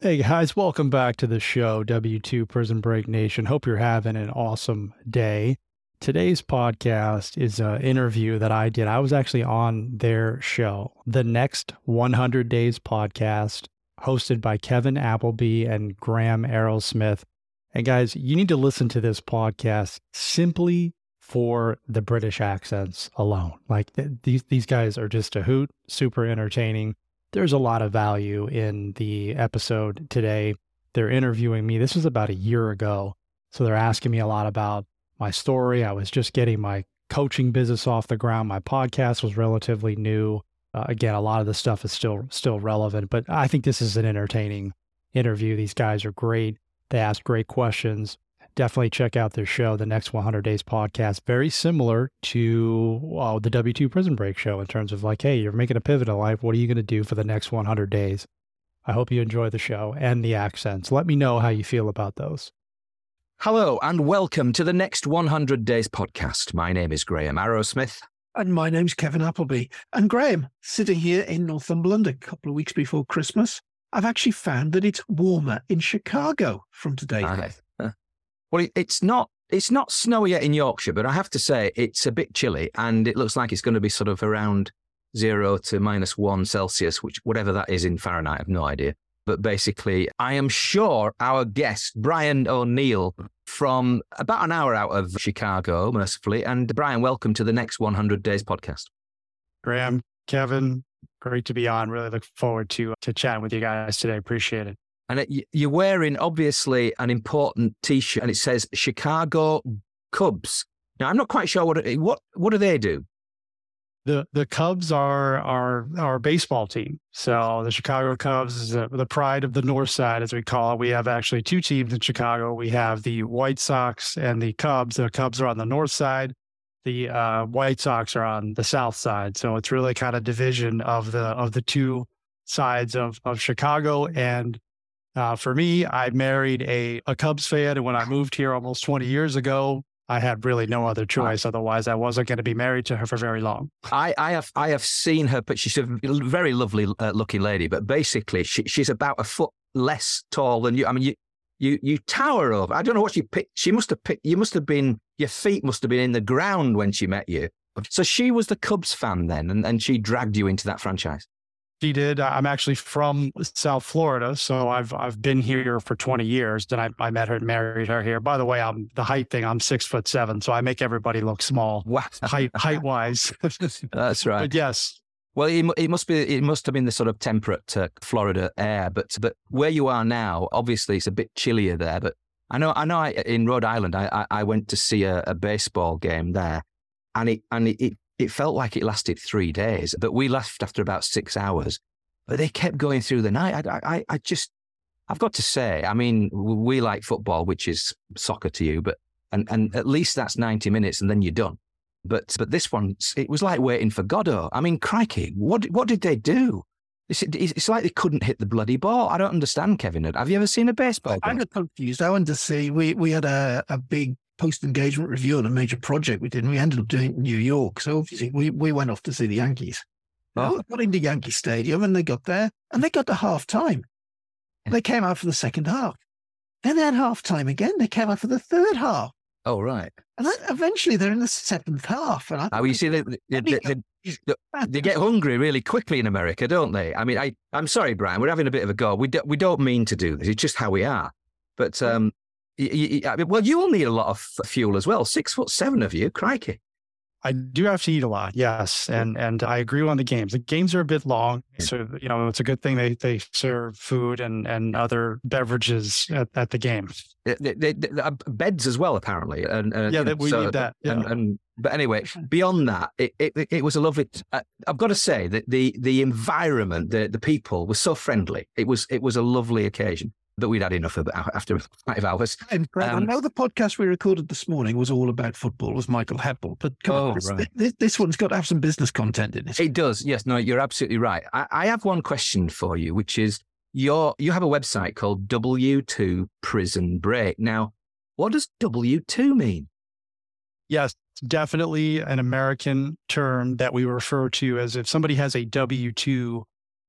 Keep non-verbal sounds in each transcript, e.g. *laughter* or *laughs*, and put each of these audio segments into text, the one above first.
Hey guys, welcome back to the show, W2 Prison Break Nation. Hope you're having an awesome day. Today's podcast is an interview that I did. I was actually on their show, the Next 100 Days podcast, hosted by Kevin Appleby and Graham Arrowsmith. And guys, you need to listen to this podcast simply for the British accents alone. Like th- these these guys are just a hoot, super entertaining there's a lot of value in the episode today. They're interviewing me. This was about a year ago. So they're asking me a lot about my story. I was just getting my coaching business off the ground. My podcast was relatively new. Uh, again, a lot of the stuff is still still relevant, but I think this is an entertaining interview. These guys are great. They ask great questions definitely check out their show, the Next 100 Days podcast. Very similar to well, the W2 Prison Break show in terms of like, hey, you're making a pivot in life. What are you going to do for the next 100 days? I hope you enjoy the show and the accents. Let me know how you feel about those. Hello, and welcome to the Next 100 Days podcast. My name is Graham Arrowsmith. And my name's Kevin Appleby. And Graham, sitting here in Northumberland a couple of weeks before Christmas, I've actually found that it's warmer in Chicago from today. Well, it's not it's not snowy yet in Yorkshire, but I have to say it's a bit chilly, and it looks like it's going to be sort of around zero to minus one Celsius, which whatever that is in Fahrenheit, I have no idea. But basically, I am sure our guest Brian O'Neill from about an hour out of Chicago, mercifully, and Brian, welcome to the next 100 Days podcast. Graham, Kevin, great to be on. Really look forward to to chatting with you guys today. Appreciate it and it, you're wearing obviously an important T-shirt, and it says Chicago Cubs. Now, I'm not quite sure what it, what what do they do. The the Cubs are our our baseball team. So the Chicago Cubs is the, the pride of the North Side, as we call it. We have actually two teams in Chicago. We have the White Sox and the Cubs. The Cubs are on the North Side. The uh, White Sox are on the South Side. So it's really kind of division of the of the two sides of of Chicago and uh, for me, I married a, a Cubs fan. And when I moved here almost 20 years ago, I had really no other choice. Otherwise, I wasn't going to be married to her for very long. I, I have I have seen her, but she's a very lovely uh, looking lady. But basically, she, she's about a foot less tall than you. I mean, you you you tower over. I don't know what she picked. She must have picked. You must have been. Your feet must have been in the ground when she met you. So she was the Cubs fan then, and, and she dragged you into that franchise she did. I'm actually from South Florida, so I've I've been here for 20 years. Then I, I met her and married her here. By the way, I'm the height thing. I'm six foot seven, so I make everybody look small. *laughs* Wow. height height wise. *laughs* *laughs* That's right. But yes. Well, it, it, must be. It must have been the sort of temperate uh, Florida air, but but where you are now, obviously, it's a bit chillier there. But I know, I know. I, in Rhode Island, I, I, I went to see a, a baseball game there, and it and it, it it felt like it lasted three days, but we left after about six hours. But they kept going through the night. I, I, I just, I've got to say, I mean, we like football, which is soccer to you, but and and at least that's ninety minutes, and then you're done. But but this one, it was like waiting for Godot. I mean, crikey, what what did they do? It's, it's like they couldn't hit the bloody ball. I don't understand, Kevin. Have you ever seen a baseball game? I got confused. I wanted to see. We we had a, a big post engagement review on a major project we did, and we ended up doing it in New York. So obviously, we, we went off to see the Yankees. Oh. got into Yankee Stadium and they got there and they got to half time. They came out for the second half. Then they had half time again. They came out for the third half. Oh, right. And then eventually they're in the seventh half. And I, oh, you see, they, they, they, they, get hungry really quickly in America, don't they? I mean, I, I'm sorry, Brian, we're having a bit of a go. We, do, we don't mean to do this. It's just how we are. But um, you, you, well, you will need a lot of fuel as well. Six foot seven of you, crikey. I do have to eat a lot, yes, and and I agree on the games. The games are a bit long, so you know it's a good thing they they serve food and and other beverages at, at the game. They, they, they, uh, beds as well, apparently, and, and yeah, we so, need that. Yeah. And, and, but anyway, beyond that, it, it, it was a lovely. Uh, I've got to say that the the environment, the the people were so friendly. It was it was a lovely occasion that we'd had enough of after five hours. And Greg, um, I know the podcast we recorded this morning was all about football with Michael Heppell, but oh, on, right. this, this, one's got to have some business content in it. It does. Yes. No, you're absolutely right. I, I have one question for you, which is your you have a website called W2 Prison Break. Now, what does W2 mean? Yes, definitely an American term that we refer to as if somebody has a W 2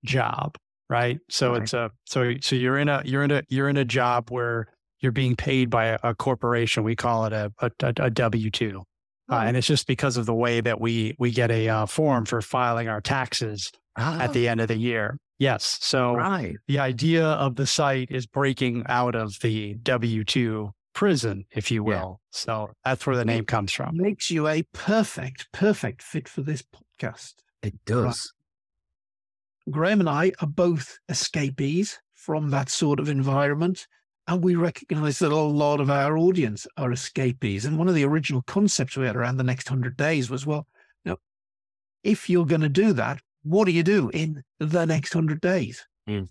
job. Right? So Right. it's a so so you're in a you're in a you're in a job where you're being paid by a, a corporation. We call it a a, a W two, uh, Oh. and it's just because of the way that we we get a uh, form for filing our taxes at the end of the year. Yes, so right. the idea of the site is breaking out of the W two prison, if you will. Yeah. will. So that's where the name comes from. Makes you a perfect, perfect fit for this podcast. It does. Graham and I are both escapees from that sort of environment. And we recognize that a lot of our audience are escapees. And one of the original concepts we had around the next 100 days was well, you know, if you're going to do that, what do you do in the next 100 days? Mm.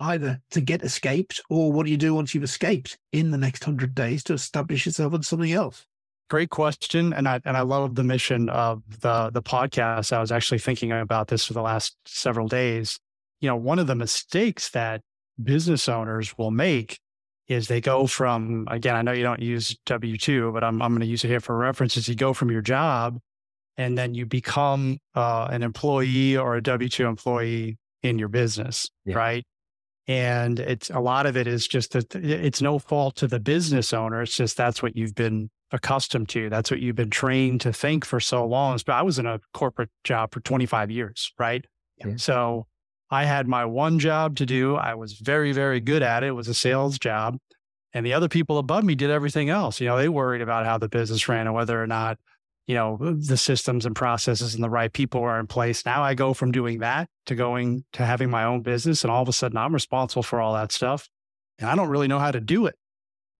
Either to get escaped or what do you do once you've escaped in the next 100 days to establish yourself on something else? Great question, and I and I love the mission of the the podcast. I was actually thinking about this for the last several days. You know, one of the mistakes that business owners will make is they go from again. I know you don't use W two, but I'm I'm going to use it here for reference. Is you go from your job, and then you become uh, an employee or a W two employee in your business, Yeah. right? And it's a lot of it is just that it's no fault to the business owner. It's just that's what you've been accustomed to. That's what you've been trained to think for so long. But I was in a corporate job for 25 years, right? Yeah. So I had my one job to do. I was very, very good at it. It was a sales job. And the other people above me did everything else. You know, they worried about how the business ran and whether or not, you know, uh, the systems and processes and the right people are in place. Now I go from doing that to going to having my own business. And all of a sudden I'm responsible for all that stuff. And I don't really know how to do it.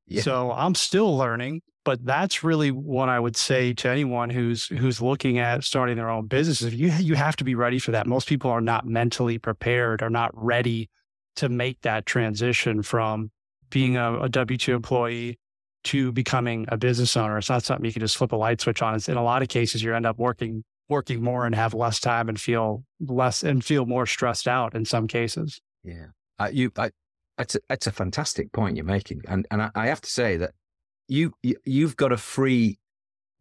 Yeah. So I'm still learning, but that's really what I would say to anyone who's who's looking at starting their own business. If you you have to be ready for that. Most people are not mentally prepared, are not ready to make that transition from being a, a W two employee to becoming a business owner. It's not something you can just flip a light switch on. It's, in a lot of cases, you end up working working more and have less time and feel less and feel more stressed out in some cases. Yeah, uh, you. I, that's a, that's a fantastic point you're making, and and I, I have to say that you, you you've got a free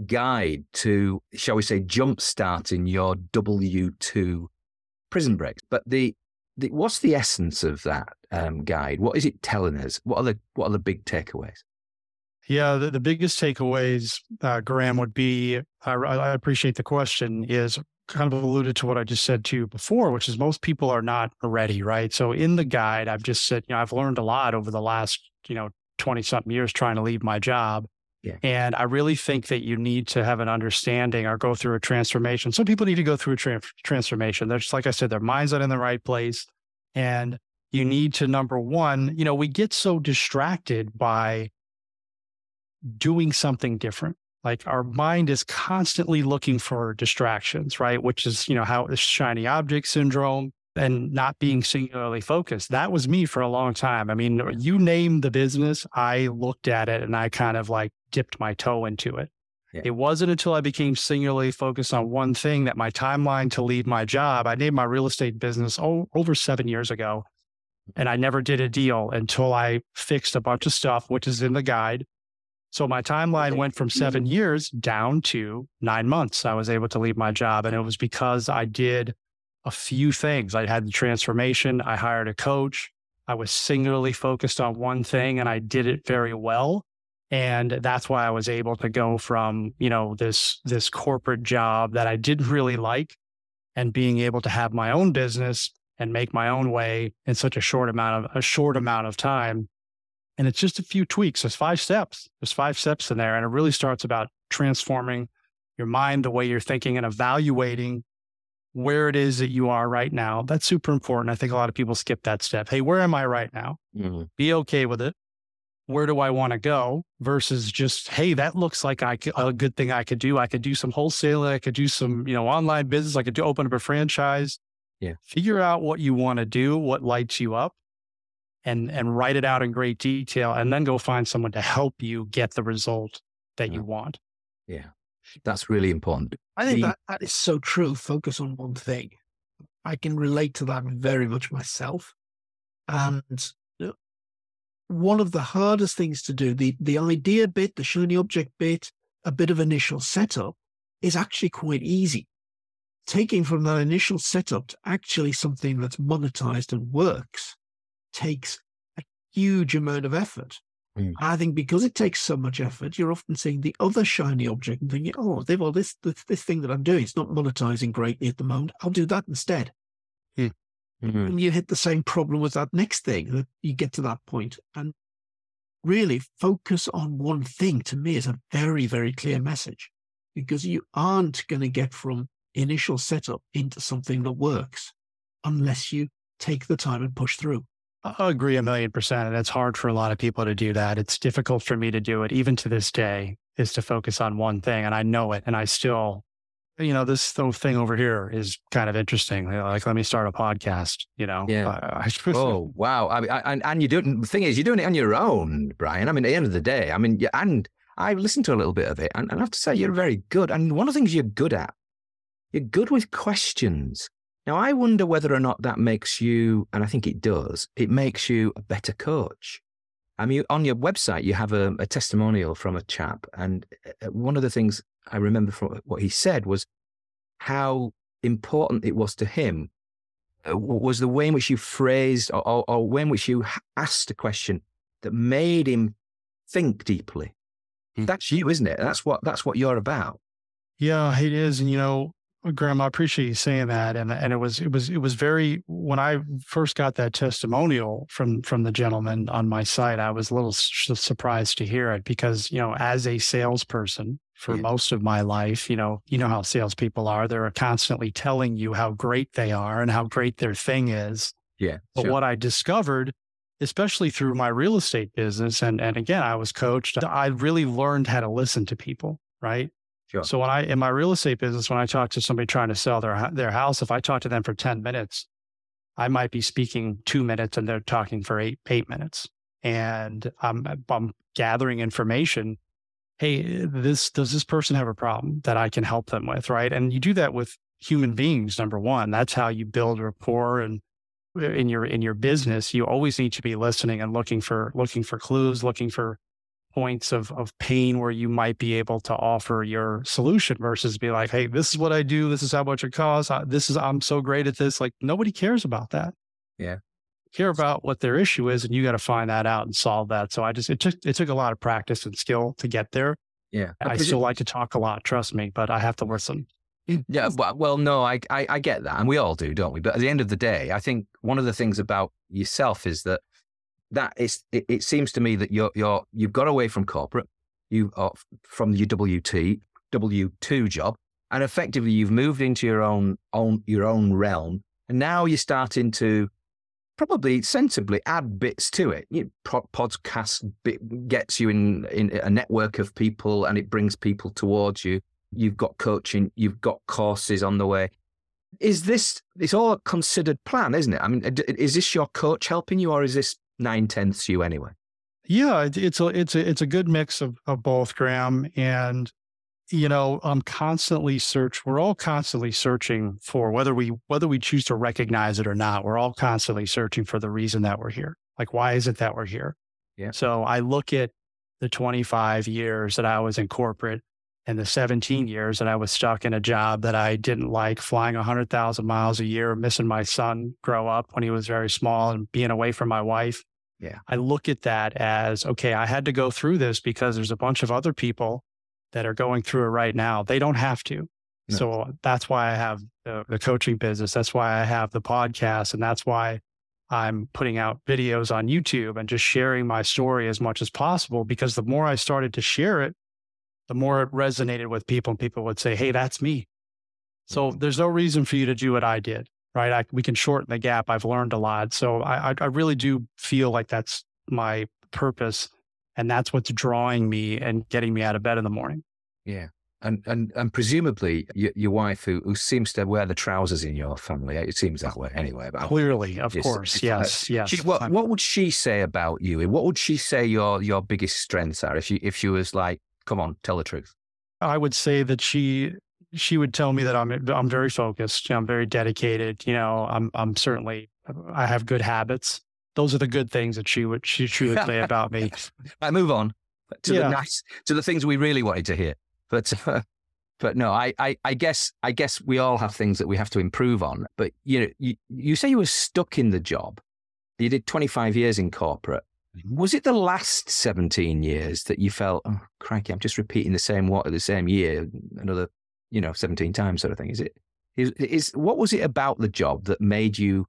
guide to, shall we say, jump starting your W two prison breaks. But the, the what's the essence of that um, guide? What is it telling us? What are the what are the big takeaways? Yeah, the, the biggest takeaways, uh, Graham, would be I, I appreciate the question is kind of alluded to what I just said to you before, which is most people are not ready, right? So in the guide, I've just said, you know, I've learned a lot over the last, you know, 20 something years trying to leave my job. Yeah. And I really think that you need to have an understanding or go through a transformation. Some people need to go through a tra- transformation. They're just, like I said, their mind's not in the right place. And you need to, number one, you know, we get so distracted by doing something different. Like our mind is constantly looking for distractions, right? Which is, you know, how the shiny object syndrome and not being singularly focused. That was me for a long time. I mean, you name the business, I looked at it and I kind of like dipped my toe into it. Yeah. It wasn't until I became singularly focused on one thing that my timeline to leave my job, I named my real estate business oh, over seven years ago. And I never did a deal until I fixed a bunch of stuff, which is in the guide. So my timeline went from mm-hmm. seven years down to nine months. I was able to leave my job. And it was because I did a few things. I had the transformation, I hired a coach, I was singularly focused on one thing and I did it very well. And that's why I was able to go from, you know, this this corporate job that I didn't really like and being able to have my own business and make my own way in such a short amount of a short amount of time and it's just a few tweaks. There's five steps. There's five steps in there. And it really starts about transforming your mind, the way you're thinking, and evaluating where it is that you are right now. That's super important. I think a lot of people skip that step. Hey, where am I right now? Mhm. Be okay with it. Where do I want to go versus just, hey, that looks like I could, a good thing I could do. I could do some wholesaling. I could do some, you know, online business. I could do, open up a franchise. Yeah. Figure out what you want to do, what lights you up and and write it out in great detail and then go find someone to help you get the result that you want. Yeah, that's really important. I think The- that, that is so true. Focus on one thing. I can relate to that very much myself. And uh, one of the hardest things to do, the, the idea bit, the shiny object bit, a bit of initial setup is actually quite easy. taking from that initial setup to actually something that's monetized and works takes a huge amount of effort. Mm. I think because it takes so much effort, you're often seeing the other shiny object and thinking, "Oh, they've all this, this this thing that I'm doing. It's not monetizing greatly at the moment. I'll do that instead." Mm. Mm-hmm. And you hit the same problem with that next thing that you get to that point, and really focus on one thing. To me, is a very very clear message because you aren't going to get from initial setup into something that works unless you take the time and push through. I agree a million percent. And it's hard for a lot of people to do that. It's difficult for me to do it, even to this day, is to focus on one thing. And I know it. And I still, you know, this thing over here is kind of interesting. Like, let me start a podcast, you know? Yeah. I, I, *laughs* oh, wow. I mean, I, and you do it, the thing is, you're doing it on your own, Brian. I mean, at the end of the day, I mean, and I listened to a little bit of it and, and I have to say, you're very good. And one of the things you're good at, you're good with questions. Now, I wonder whether or not that makes you, and I think it does, it makes you a better coach. I mean, on your website, you have a, a testimonial from a chap. And uh, one of the things I remember from what he said was how important it was to him uh, was the way in which you phrased or, or, or way in which you asked a question that made him think deeply. Mm. That's you, isn't it? That's what that's what you're about. Yeah, it is. And you know, Graham, I appreciate you saying that, and and it was it was it was very when I first got that testimonial from from the gentleman on my site, I was a little surprised to hear it because you know as a salesperson for yeah. most of my life, you know you know how salespeople are; they're constantly telling you how great they are and how great their thing is. Yeah. But sure. what I discovered, especially through my real estate business, and and again, I was coached. I really learned how to listen to people. Right. Sure. So when I in my real estate business, when I talk to somebody trying to sell their their house, if I talk to them for ten minutes, I might be speaking two minutes and they're talking for eight eight minutes, and I'm I'm gathering information. Hey, this does this person have a problem that I can help them with, right? And you do that with human beings. Number one, that's how you build rapport and in your in your business. You always need to be listening and looking for looking for clues, looking for points of, of pain where you might be able to offer your solution versus be like, hey, this is what I do. This is how much it costs. This is, I'm so great at this. Like nobody cares about that. Yeah. Care about what their issue is, and you got to find that out and solve that. So I just it took it took a lot of practice and skill to get there. Yeah, I still like to talk a lot, trust me, but I have to listen. Yeah, *laughs* well, no, I, I, I get that, and we all do, don't we? But at the end of the day, I think one of the things about yourself is that that is it, it seems to me that you're you're you've got away from corporate, you are from your WT W two job, and effectively you've moved into your own own your own realm, and now you're starting to probably sensibly add bits to it. You know, podcast gets you in in a network of people, and it brings people towards you. You've got coaching, you've got courses on the way. Is this it's all a considered plan, isn't it? I mean, is this your coach helping you, or is this nine tenths you anyway. Yeah, it's a it's a it's a good mix of of both, Graham. And you know, I'm constantly search. We're all constantly searching for whether we whether we choose to recognize it or not. We're all constantly searching for the reason that we're here. Like, why is it that we're here? Yeah. So I look at the 25 years that I was in corporate and the 17 years that I was stuck in a job that I didn't like, flying 100,000 miles a year, missing my son grow up when he was very small and being away from my wife. Yeah. I look at that as okay, I had to go through this because there's a bunch of other people that are going through it right now. They don't have to. No. So that's why I have the, the coaching business. That's why I have the podcast. And that's why I'm putting out videos on YouTube and just sharing my story as much as possible because the more I started to share it, the more it resonated with people and people would say, Hey, that's me. So mm-hmm. there's no reason for you to do what I did, right? I, we can shorten the gap. I've learned a lot. So I, I really do feel like that's my purpose. And that's what's drawing me and getting me out of bed in the morning. Yeah. And and and presumably your, your wife, who, who seems to wear the trousers in your family, it seems that way anyway. But Clearly, of course, yes, uh, yes. She, what, what would she say about you? What would she say your your biggest strengths are? If you if she was like, Come on, tell the truth. I would say that she she would tell me that I'm I'm very focused. I'm very dedicated. You know, I'm I'm certainly I have good habits. Those are the good things that she would she, she would say about me. I move on to yeah. the nice to the things we really wanted to hear. But uh, but no, I, I, I guess I guess we all have things that we have to improve on. But you know, you, you say you were stuck in the job. You did 25 years in corporate. Was it the last 17 years that you felt, oh, crikey, I'm just repeating the same what the same year, another, you know, 17 times sort of thing? Is it, is, is what was it about the job that made you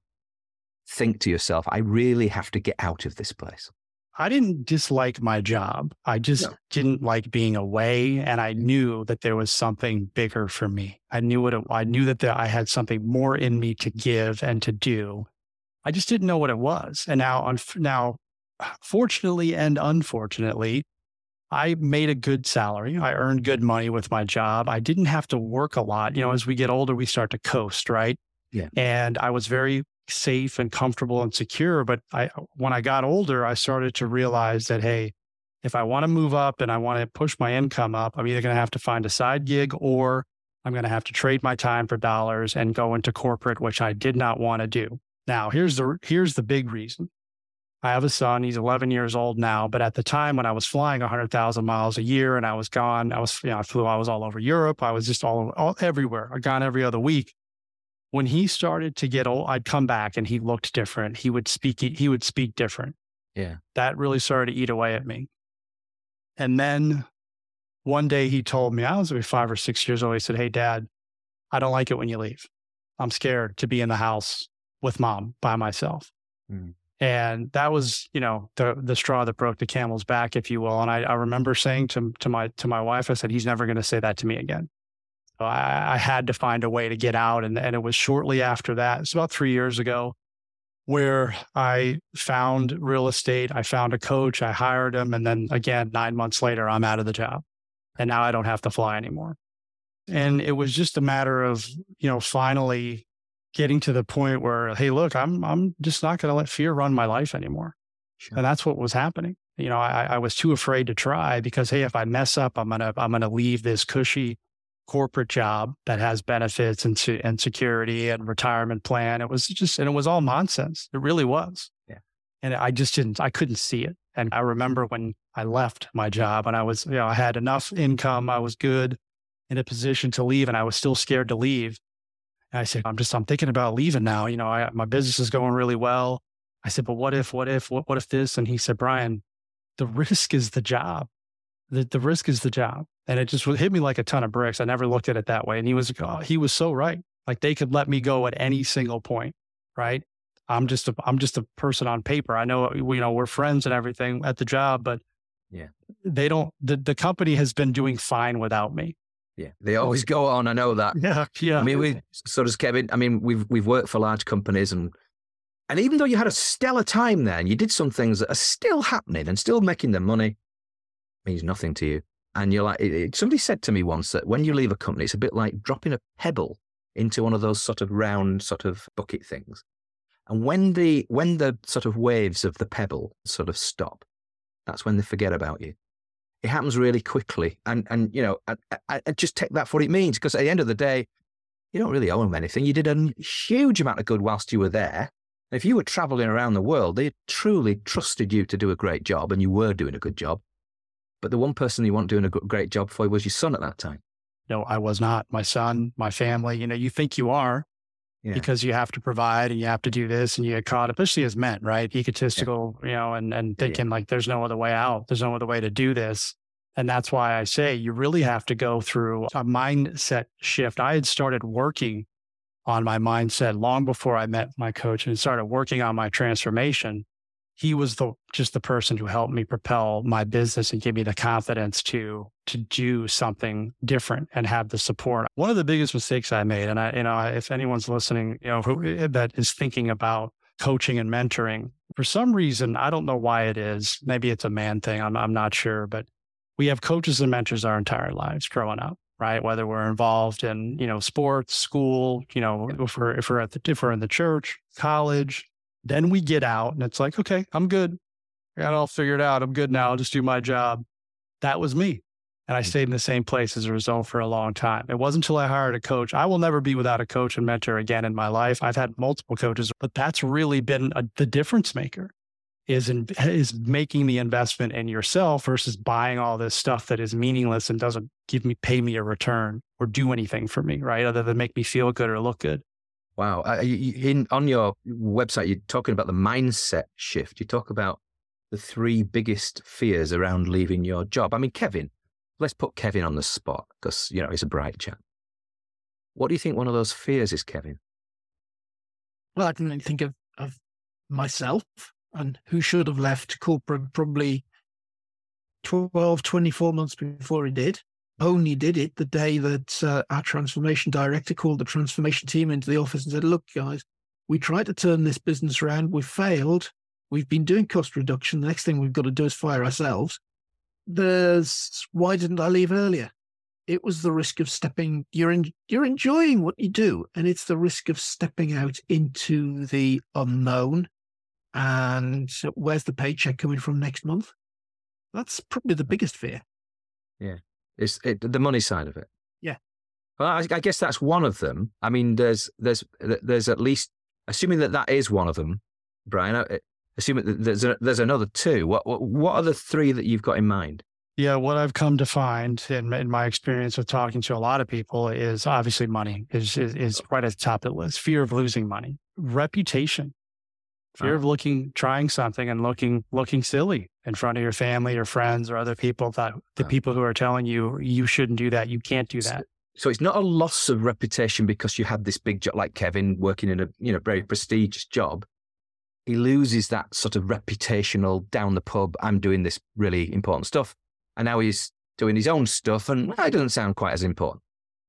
think to yourself, I really have to get out of this place? I didn't dislike my job. I just no. didn't like being away. And I knew that there was something bigger for me. I knew what it, I knew that there, I had something more in me to give and to do. I just didn't know what it was. And now, now, fortunately and unfortunately, I made a good salary. I earned good mm-hmm. money with my job. I didn't have to work a lot. You know, as we get older, we start to coast, right? Yeah. And I was very safe and comfortable and secure. But I, when I got older, I started to realize that, hey, if I want to move up and I want to push my income up, I'm either going to have to find a side gig or I'm going to have to trade my time for dollars and go into corporate, which I did not want to do. Now, here's the here's the big reason. I have a son. He's 11 years old now. But at the time when I was flying 100,000 miles a year and I was gone, I was, you know, I flew, I was all over Europe. I was just all, all everywhere. I gone every other week when he started to get old, I'd come back and he looked different. He would speak, he would speak different. Yeah. That really started to eat away at me. And then one day he told me, I was maybe five or six years old. He said, Hey, dad, I don't like it when you leave. I'm scared to be in the house with mom by myself. Mm. And that was, you know, the the straw that broke the camel's back, if you will. And I, I remember saying to to my to my wife, I said, he's never going to say that to me again. I, I, had to find a way to get out. And, and it was shortly after that, it's about three years ago, where I found real estate. I found a coach, I hired him. And then again, nine months later, I'm out of the job. And now I don't have to fly anymore. And it was just a matter of, you know, finally getting to the point where, hey, look, I'm I'm just not going to let fear run my life anymore. Sure. And that's what was happening. You know, I, I was too afraid to try because, hey, if I mess up, I'm gonna I'm gonna leave this cushy corporate job that has benefits and, and security and retirement plan. It was just, and it was all nonsense. It really was. Yeah. And I just didn't, I couldn't see it. And I remember when I left my job and I was, you know, I had enough income. I was good in a position to leave and I was still scared to leave. And I said, I'm just, I'm thinking about leaving now. You know, I, my business is going really well. I said, but what if, what if, what, what if this? And he said, Brian, the risk is the job. The, the risk is the job. And it just hit me like a ton of bricks. I never looked at it that way. And he was, oh, he was so right. Like they could let me go at any single point. Right. I'm just a, I'm just a person on paper. I know, you know, we're friends and everything at the job, but yeah, they don't, the, the company has been doing fine without me. Yeah, they always go on. I know that. *laughs* Yeah, yeah. I mean, we so does Kevin. I mean, we've we've worked for large companies, and and even though you had a stellar time there, and you did some things that are still happening and still making them money, means nothing to you. And you're like, it, it, somebody said to me once that when you leave a company, it's a bit like dropping a pebble into one of those sort of round sort of bucket things. And when the when the sort of waves of the pebble sort of stop, that's when they forget about you. It happens really quickly, and and you know, I, I, I just take that for what it means. Because at the end of the day, you don't really owe them anything. You did a huge amount of good whilst you were there. If you were traveling around the world, they truly trusted you to do a great job, and you were doing a good job. But the one person you weren't doing a great job for was your son at that time. No, I was not. My son, my family, you know, you think you are yeah. because you have to provide and you have to do this and you get caught, especially as men, right? Egotistical, yeah. you know, and, and thinking like there's no other way out. There's no other way to do this. And that's why I say you really have to go through a mindset shift. I had started working on my mindset long before I met my coach and started working on my transformation he was the just the person who helped me propel my business and give me the confidence to to do something different and have the support. One of the biggest mistakes I made, and I, you know, if anyone's listening, you know, who, eh, that is thinking about coaching and mentoring, for some reason, I don't know why it is. Maybe it's a man thing. I'm I'm not sure, but we have coaches and mentors our entire lives growing up right? Whether we're involved in, you know, sports, school, you know, if we're if we're at the if we're in the church, college, then we get out and it's like, okay, I'm good. I got it all figured out. I'm good now. I'll just do my job. That was me. And I mm. stayed in the same place as a result for a long time. It wasn't until I hired a coach. I will never be without a coach and mentor again in my life. I've had multiple coaches, but that's really been a, the difference maker. is in, is making the investment in yourself versus buying all this stuff that is meaningless and doesn't give me pay me a return or do anything for me, right? Other than make me feel good or look good. Wow. Uh, in, on your website, you're talking about the mindset shift. You talk about the three biggest fears around leaving your job. I mean, Kevin, let's put Kevin on the spot because, you know, he's a bright chap. What do you think one of those fears is, Kevin? Well, I can think of, of myself and who should have left corporate probably 12, 24 months before he did. Only did it the day that uh, our transformation director called the transformation team into the office and said, Look, guys, we tried to turn this business around. We failed. We've been doing cost reduction. The next thing we've got to do is fire ourselves. There's why didn't I leave earlier? It was the risk of stepping. You're in, you're enjoying what you do, and it's the risk of stepping out into the unknown and where's the paycheck coming from next month? That's probably the biggest fear. Yeah, it's it, the money side of it. Yeah. Well, I, I, guess that's one of them. I mean, there's there's there's at least assuming that that is one of them, Brian. Assuming that there's a, there's another two. What, what what are the three that you've got in mind? Yeah, what I've come to find in, in my experience with talking to a lot of people is obviously money is, is, is right at the top of the list. Fear of losing money, reputation fear uh-huh. of looking trying something and looking looking silly in front of your family or friends or other people that the uh-huh. people who are telling you you shouldn't do that you can't do that so it's not a loss of reputation because you had this big job like kevin working in a you know very prestigious job he loses that sort of reputational down the pub i'm doing this really important stuff and now he's doing his own stuff and it doesn't sound quite as important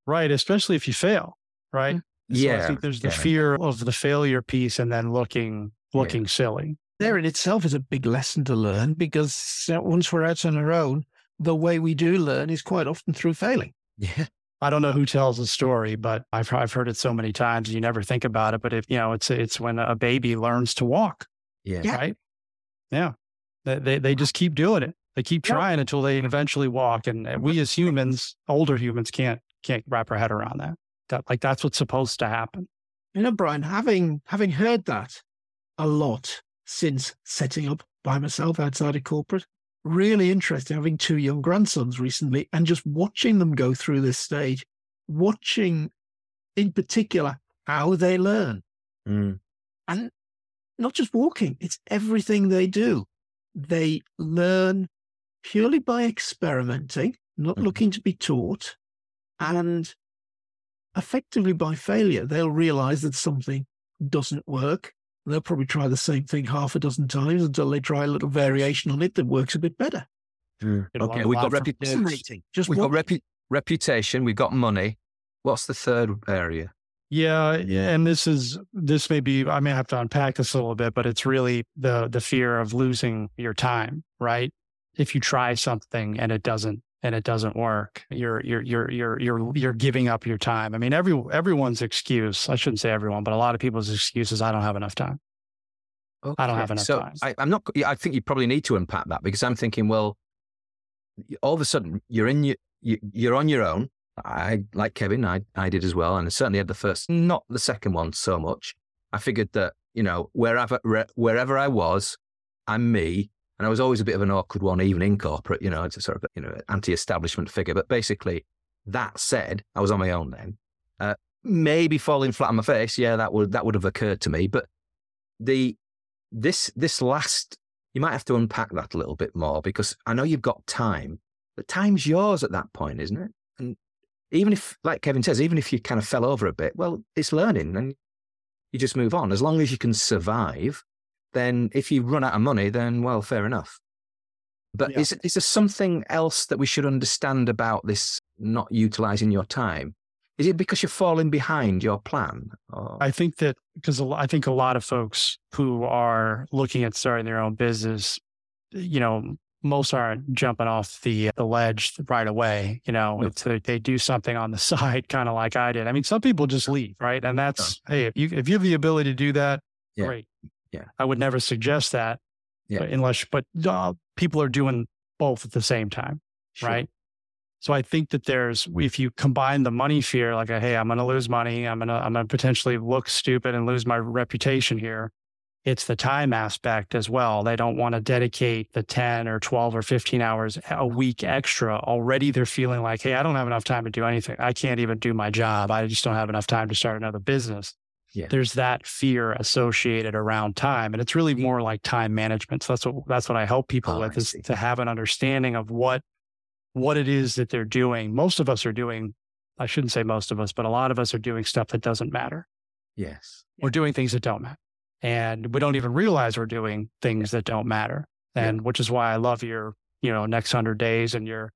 right especially if you fail right so yeah i think there's the yeah. fear of the failure piece and then looking looking yeah. silly. There in itself is a big lesson to learn because once we're out on our own, the way we do learn is quite often through failing. Yeah. I don't know who tells the story, but I've I've heard it so many times. You never think about it, but if you know, it's it's when a baby learns to walk. Yeah. Right. Yeah. They they, they just keep doing it. They keep trying until they eventually walk. And we as humans, older humans, can't can't wrap our head around that. That like that's what's supposed to happen. You know, Brian, having having heard that, a lot since setting up by myself outside of corporate. Really interesting having two young grandsons recently and just watching them go through this stage, watching in particular how they learn. Mm. And not just walking, it's everything they do. They learn purely by experimenting, not mm. looking to be taught, and effectively by failure. They'll realize that something doesn't work They'll probably try the same thing half a dozen times until they try a little variation on it that works a bit better. Mm. Okay, we've got reputation. Just we've got repu- reputation. We've got money. What's the third area? Yeah, yeah, and this is this may be I may have to unpack this a little bit, but it's really the the fear of losing your time, right? If you try something and it doesn't and it doesn't work, you're you're you're you're you're you're giving up your time. I mean, every everyone's excuse, I shouldn't say everyone, but a lot of people's excuse is I don't have enough time. Okay. I don't have enough so time. I, I'm not. I think you probably need to unpack that because I'm thinking, well, all of a sudden you're in your you're on your own. I like Kevin, I I did as well, and I certainly had the first, not the second one so much. I figured that you know wherever wherever I was, I'm me. And I was always a bit of an awkward one, even in corporate, you know, it's a sort of, you know, anti-establishment figure. But basically, that said, I was on my own then. Uh, maybe falling flat on my face, yeah, that would that would have occurred to me. But the this this last, you might have to unpack that a little bit more because I know you've got time, but time's yours at that point, isn't it? And even if, like Kevin says, even if you kind of fell over a bit, well, it's learning and you just move on. As long as you can survive, then if you run out of money, then well, fair enough. But yeah. is, is there something else that we should understand about this not utilizing your time? Is it because you're falling behind your plan? Or? I think that because I think a lot of folks who are looking at starting their own business, you know, most aren't jumping off the the ledge right away. You know, no. it's, they do something on the *laughs* side, kind of like I did. I mean, some people just leave, right? And that's no. hey, if you if you have the ability to do that, yeah. great. Yeah. I would never suggest that. Yeah. But unless, but uh, people are doing both at the same time. Sure. Right. So I think that there's, if you combine the money fear, like, a, hey, I'm going to lose money. I'm going to, I'm going to potentially look stupid and lose my reputation here. it's the time aspect as well. They don't want to dedicate the 10 or 12 or 15 hours a week extra. Already they're feeling like, hey, I don't have enough time to do anything. I can't even do my job. I just don't have enough time to start another business. Yeah. There's that fear associated around time. And it's really more like time management. So that's what that's what I help people Oh, with I is see. to have an understanding of what what it is that they're doing. Most of us are doing, I shouldn't say most of us, but a lot of us are doing stuff that doesn't matter. Yes. We're doing things that don't matter. And we don't even realize we're doing things that don't matter. Yeah. And which is why I love your, you know, next hundred days and your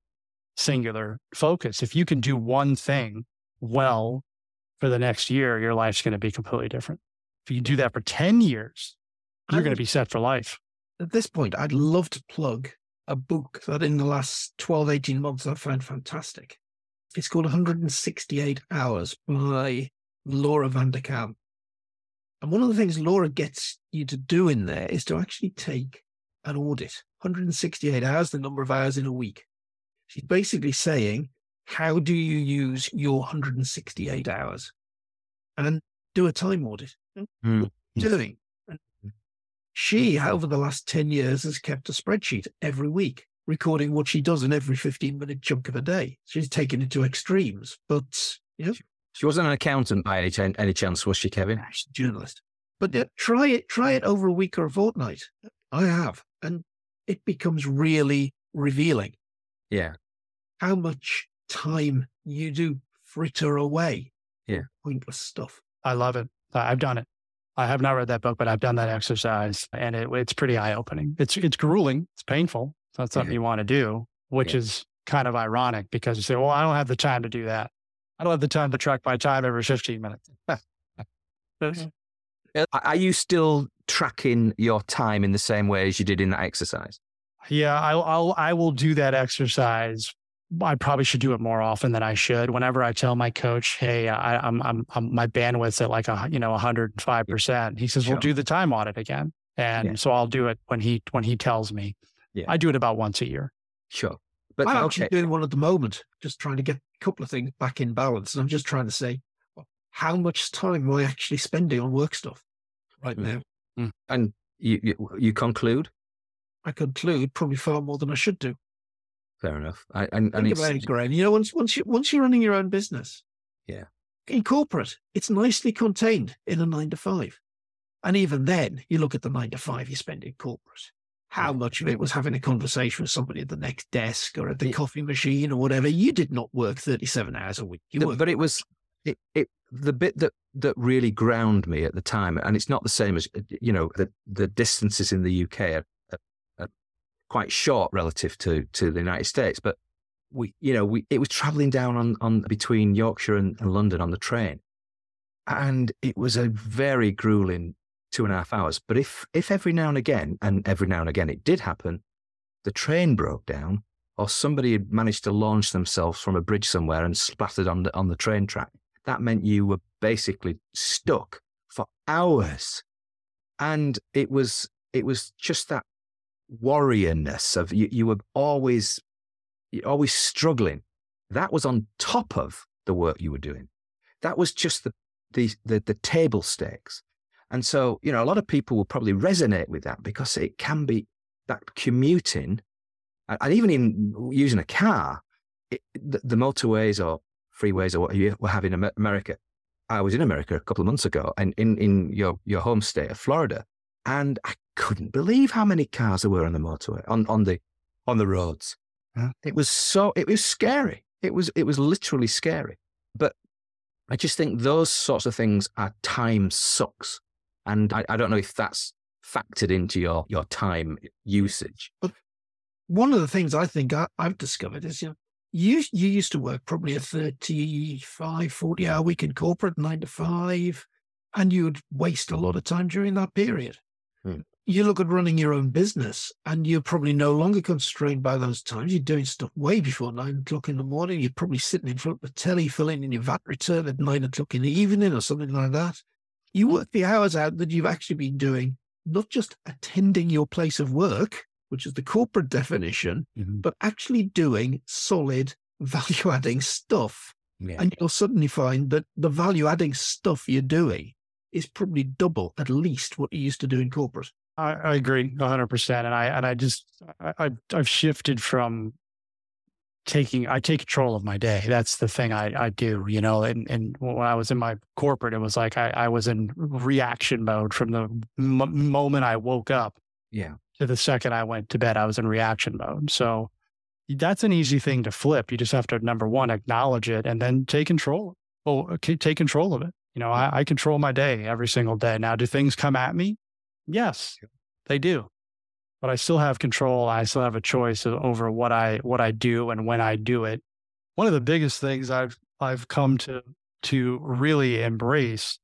singular focus. If you can do one thing mm-hmm. well for the next year, your life's going to be completely different. If you do that for 10 years, you're going to be set for life. At this point, I'd love to plug a book that in the last 12, 18 months I've found fantastic. It's called 168 Hours by Laura Vanderkam. And one of the things Laura gets you to do in there is to actually take an audit. 168 hours, the number of hours in a week. She's basically saying, how do you use your 168 hours? And then do a time audit. Hmm. What are you doing? And she, over the last 10 years, has kept a spreadsheet every week, recording what she does in every 15 minute chunk of a day. She's taken it to extremes, but you know, She wasn't an accountant by any, chan- any chance, was she, Kevin? she's a journalist. But yeah, try it, try it over a week or a fortnight. I have, and it becomes really revealing Yeah. how much time you do fritter away. Yeah. Pointless stuff. I love it. I- I've done it. I have not read that book, but I've done that exercise and it, it's pretty eye opening. It's, it's grueling. It's painful. It's not something Yeah. you want to do, which Yeah. is kind of ironic because you say, well, I don't have the time to do that. I don't have the time to track my time every 15 minutes. *laughs* Uh, Are you still tracking your time in the same way as you did in that exercise? Yeah, I'll, I'll I will do that exercise. I probably should do it more often than I should. Whenever I tell my coach, "Hey, I, I'm, I'm I'm my bandwidth's at like a you know 105 percent," he says, "We'll do the time audit again." And Yeah. so I'll do it when he when he tells me. Yeah. I do it about once a year. Sure. But I'm okay. actually doing one at the moment, just trying to get a couple of things back in balance. And I'm just trying to say, well, how much time am I actually spending on work stuff right Mhm. now? and you, you, you conclude? I conclude probably far more than I should do. Fair enough. I, and, and Think about it, Graham. You know, once once you once you're running your own business, Yeah. in corporate, it's nicely contained in a nine to five, and even then, you look at the nine to five you spend in corporate. How Yeah. much of it was having a conversation with somebody at the next desk or at the Yeah. coffee machine or whatever? You did not work thirty-seven hours a week. Worked but it was it, it the bit that that really ground me at the time, and it's not the same as you know the the distances in the UK are quite short relative to to the United States, but we you know we it was traveling down on on between Yorkshire and, and London on the train, and it was a very grueling two and a half hours. But if if every now and again, and every now and again it did happen, the train broke down or somebody had managed to launch themselves from a bridge somewhere and splattered on the on the train track. That meant you were basically stuck for hours, and it was it was just that warriorness of you. You were always you're always struggling. That was on top of the work you were doing. That was just the the the, the table stakes. And so, you know, a lot of people will probably resonate with that because it can be that commuting and even in using a car, it, the, the motorways or freeways or what you were having in America. I was in America a couple of months ago and in, in your, your home state of Florida, and I couldn't believe how many cars there were on the motorway, on, on the on the roads. It was so it was scary. It was it was literally scary. But I just think those sorts of things are time sucks. And I, I don't know if that's factored into your, your time usage. But one of the things I think I, I've discovered is, you know, you, you used to work probably a 35, 40 hour week in corporate, nine to five, and you would waste a lot of time during that period. Hmm. You look at running your own business and you're probably no longer constrained by those times. You're doing stuff way before nine o'clock in the morning. You're probably sitting in front of the telly, filling in your VAT return at nine o'clock in the evening or something like that. You work the hours out that you've actually been doing, not just attending your place of work, which is the corporate definition, mm-hmm. but actually doing solid value adding stuff. Yeah. And you'll suddenly find that the value adding stuff you're doing is probably double at least what you used to do in corporate. I, I agree 100%. And I, and I just, I, I've shifted from taking I take control of my day. That's the thing I, I do, you know. And and when I was in my corporate, it was like I, I was in reaction mode from the m- moment I woke up, yeah, to the second I went to bed. I was in reaction mode. So that's an easy thing to flip. You just have to number one acknowledge it and then take control. Oh, take control of it. You know, I, I control my day every single day. Now, do things come at me? Yes, they do but I still have control. I still have a choice over what I what I do and when I do it. One of the biggest things I've I've come to to really embrace,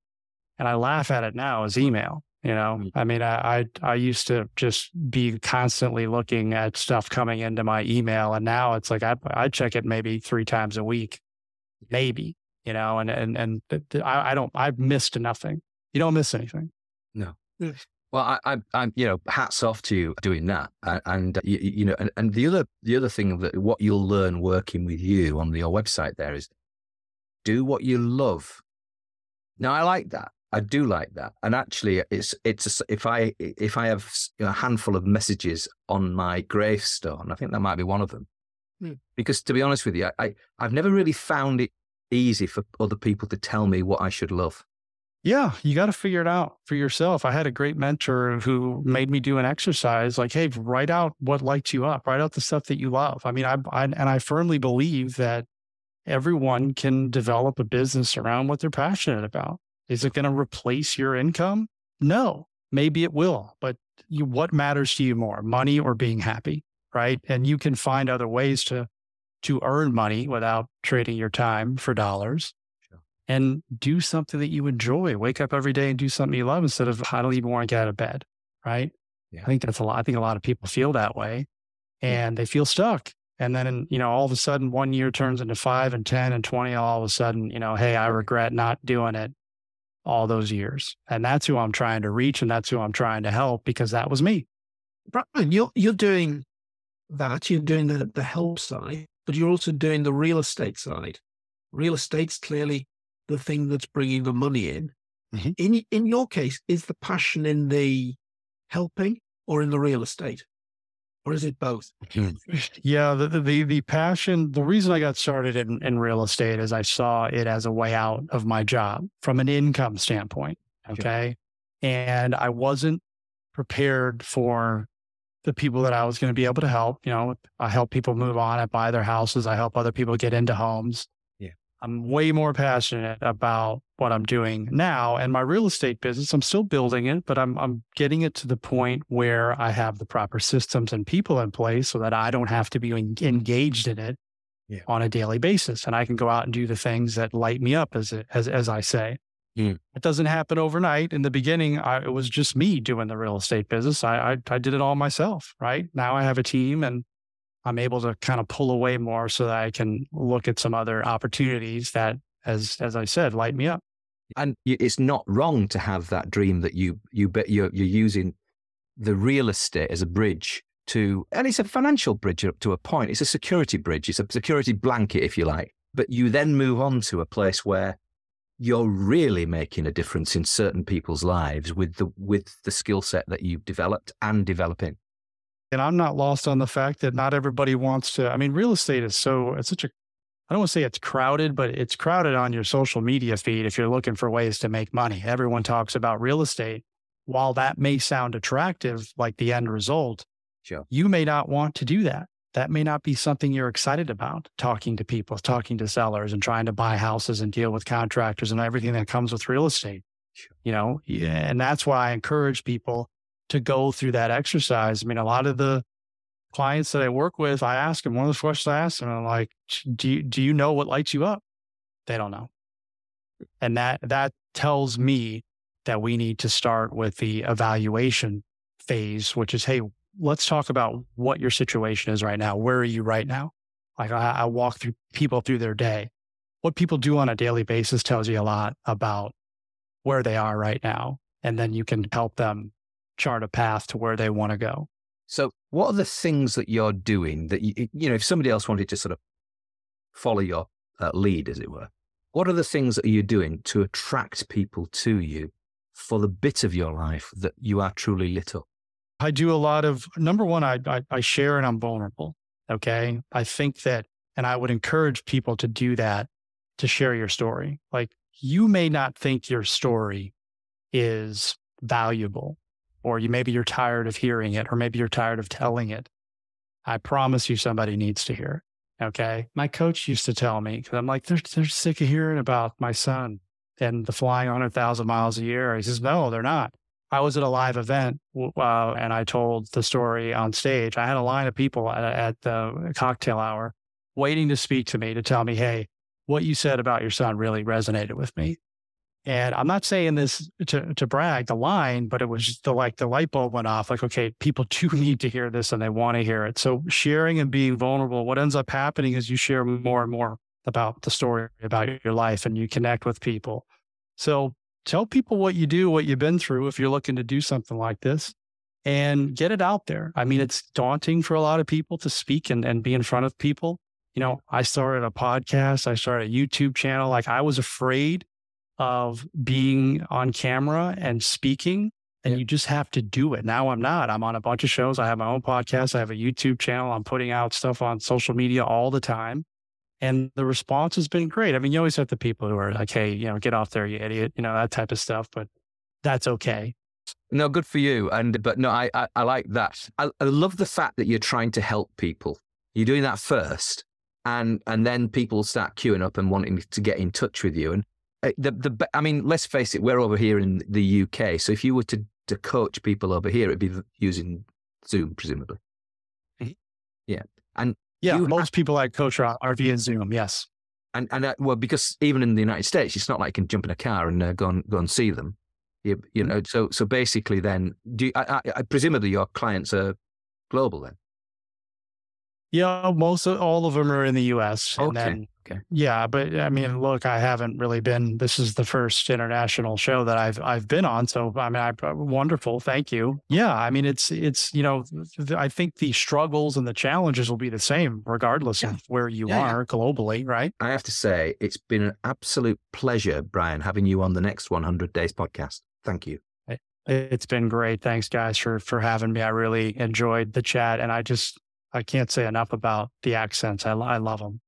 and I laugh at it now, is email. You know, mm. I mean, I, I, I used to just be constantly looking at stuff coming into my email, and now it's like I I check it maybe three times a week, maybe. You know, and and and I, I don't I've missed nothing. You don't miss anything. No. Well, I, I, I'm, you know, hats off to you doing that, and, and you, you, know, and, and the other, the other thing that what you'll learn working with you on your website there is do what you love. Now, I like that. I do like that, and actually, it's it's a, if I if I have a handful of messages on my gravestone, I think that might be one of them. Hmm. Because to be honest with you, I I've never really found it easy for other people to tell me what I should love. Yeah, you got to figure it out for yourself. I had a great mentor who made me do an exercise like, hey, write out what lights you up, write out the stuff that you love. I mean, I, I and I firmly believe that everyone can develop a business around what they're passionate about. Is it going to replace your income? No, maybe it will, but you, what matters to you more, money or being happy, right? And you can find other ways to to earn money without trading your time for dollars and do something that you enjoy. Wake up every day and do something you love instead of how do you want to get out of bed. Right. Yeah. I think that's a lot. I think a lot of people feel that way and yeah. they feel stuck. And then, you know, all of a sudden one year turns into five and 10 and 20. All of a sudden, you know, hey, I regret not doing it all those years. And that's who I'm trying to reach. And that's who I'm trying to help because that was me. Brian, you're, you're doing that. You're doing the, the help side, but you're also doing the real estate side. Real estate's clearly the thing that's bringing the money in. Mm-hmm. In in your case, is the passion in the helping or in the real estate, or is it both? *laughs* Yeah, the, the the passion. The reason I got started in in real estate is I saw it as a way out of my job from an income standpoint. Okay, sure. and I wasn't prepared for the people that I was going to be able to help. You know, I help people move on, I buy their houses, I help other people get into homes. I'm way more passionate about what I'm doing now and my real estate business. I'm still building it, but I'm I'm getting it to the point where I have the proper systems and people in place so that I don't have to be engaged in it yeah. on a daily basis, and I can go out and do the things that light me up, as as as I say. Mm. It doesn't happen overnight. In the beginning, I, it was just me doing the real estate business. I, I I did it all myself. Right now, I have a team and I'm able to kind of pull away more so that I can look at some other opportunities that, as as I said, light me up. And it's not wrong to have that dream that you you bet you're, you're using the real estate as a bridge to, and it's a financial bridge up to a point. It's a security bridge. It's a security blanket, if you like. But you then move on to a place where you're really making a difference in certain people's lives with the with the skill set that you've developed and developing. And I'm not lost on the fact that not everybody wants to. I mean, real estate is so, it's such a, I don't want to say it's crowded, but it's crowded on your social media feed if you're looking for ways to make money. Everyone talks about real estate. While that may sound attractive, like the end result, sure. you may not want to do that. That may not be something you're excited about, talking to people, talking to sellers, and trying to buy houses and deal with contractors and everything that comes with real estate. Sure. You know, yeah. and that's why I encourage people to go through that exercise. I mean, a lot of the clients that I work with, I ask them one of the questions I ask them, I'm like, do you, do you know what lights you up? They don't know. And that, that tells me that we need to start with the evaluation phase, which is, Hey, let's talk about what your situation is right now. Where are you right now? Like I, I walk through people through their day. What people do on a daily basis tells you a lot about where they are right now. And then you can help them chart a path to where they want to go. So, what are the things that you're doing that you, you know, if somebody else wanted to sort of follow your uh, lead, as it were, what are the things that you're doing to attract people to you for the bit of your life that you are truly lit up? I do a lot of number one, I, I, I share and I'm vulnerable. Okay. I think that, and I would encourage people to do that to share your story. Like you may not think your story is valuable, or you maybe you're tired of hearing it, or maybe you're tired of telling it. I promise you somebody needs to hear it. Okay. My coach used to tell me, because I'm like, they're, they're sick of hearing about my son and the flying 100,000 miles a year. He says, no, they're not. I was at a live event uh, and I told the story on stage. I had a line of people at, at the cocktail hour waiting to speak to me to tell me, hey, what you said about your son really resonated with me. And I'm not saying this to, to brag the line, but it was the like the light bulb went off. Like, okay, people *laughs* do need to hear this and they want to hear it. So sharing and being vulnerable, what ends up happening is you share more and more about the story about your life and you connect with people. So tell people what you do, what you've been through if you're looking to do something like this and get it out there. I mean, it's daunting for a lot of people to speak and, and be in front of people. You know, I started a podcast, I started a YouTube channel. Like I was afraid of being on camera and speaking. And yeah. you just have to do it. Now I'm not. I'm on a bunch of shows. I have my own podcast. I have a YouTube channel. I'm putting out stuff on social media all the time. And the response has been great. I mean, you always have the people who are like, hey, you know, get off there, you idiot, you know, that type of stuff, but that's okay. No, good for you. And, but no, I, I, I like that. I, I love the fact that you're trying to help people. You're doing that first and and then people start queuing up and wanting to get in touch with you. And the the I mean, let's face it, we're over here in the UK, so if you were to to coach people over here, it'd be using Zoom, presumably. Mm-hmm. Yeah, and yeah, most people I coach are, are via Zoom. Yes, and and uh, well, because even in the United States, it's not like you can jump in a car and uh, go and go and see them. You, you mm-hmm. know, so so basically, then do you, I, I, presumably your clients are global then. Yeah, most of all of them are in the U.S. Okay. And then, okay. Yeah, but I mean, look, I haven't really been. This is the first international show that I've I've been on. So I mean, I, uh, wonderful. Thank you. Yeah, I mean, it's it's you know, I think the struggles and the challenges will be the same regardless yeah. of where you yeah, are yeah. globally, right? I have to say, it's been an absolute pleasure, Brian, having you on the next 100 Days podcast. Thank you. It's been great. Thanks, guys, for for having me. I really enjoyed the chat, and I just I can't say enough about the accents. I, I love them.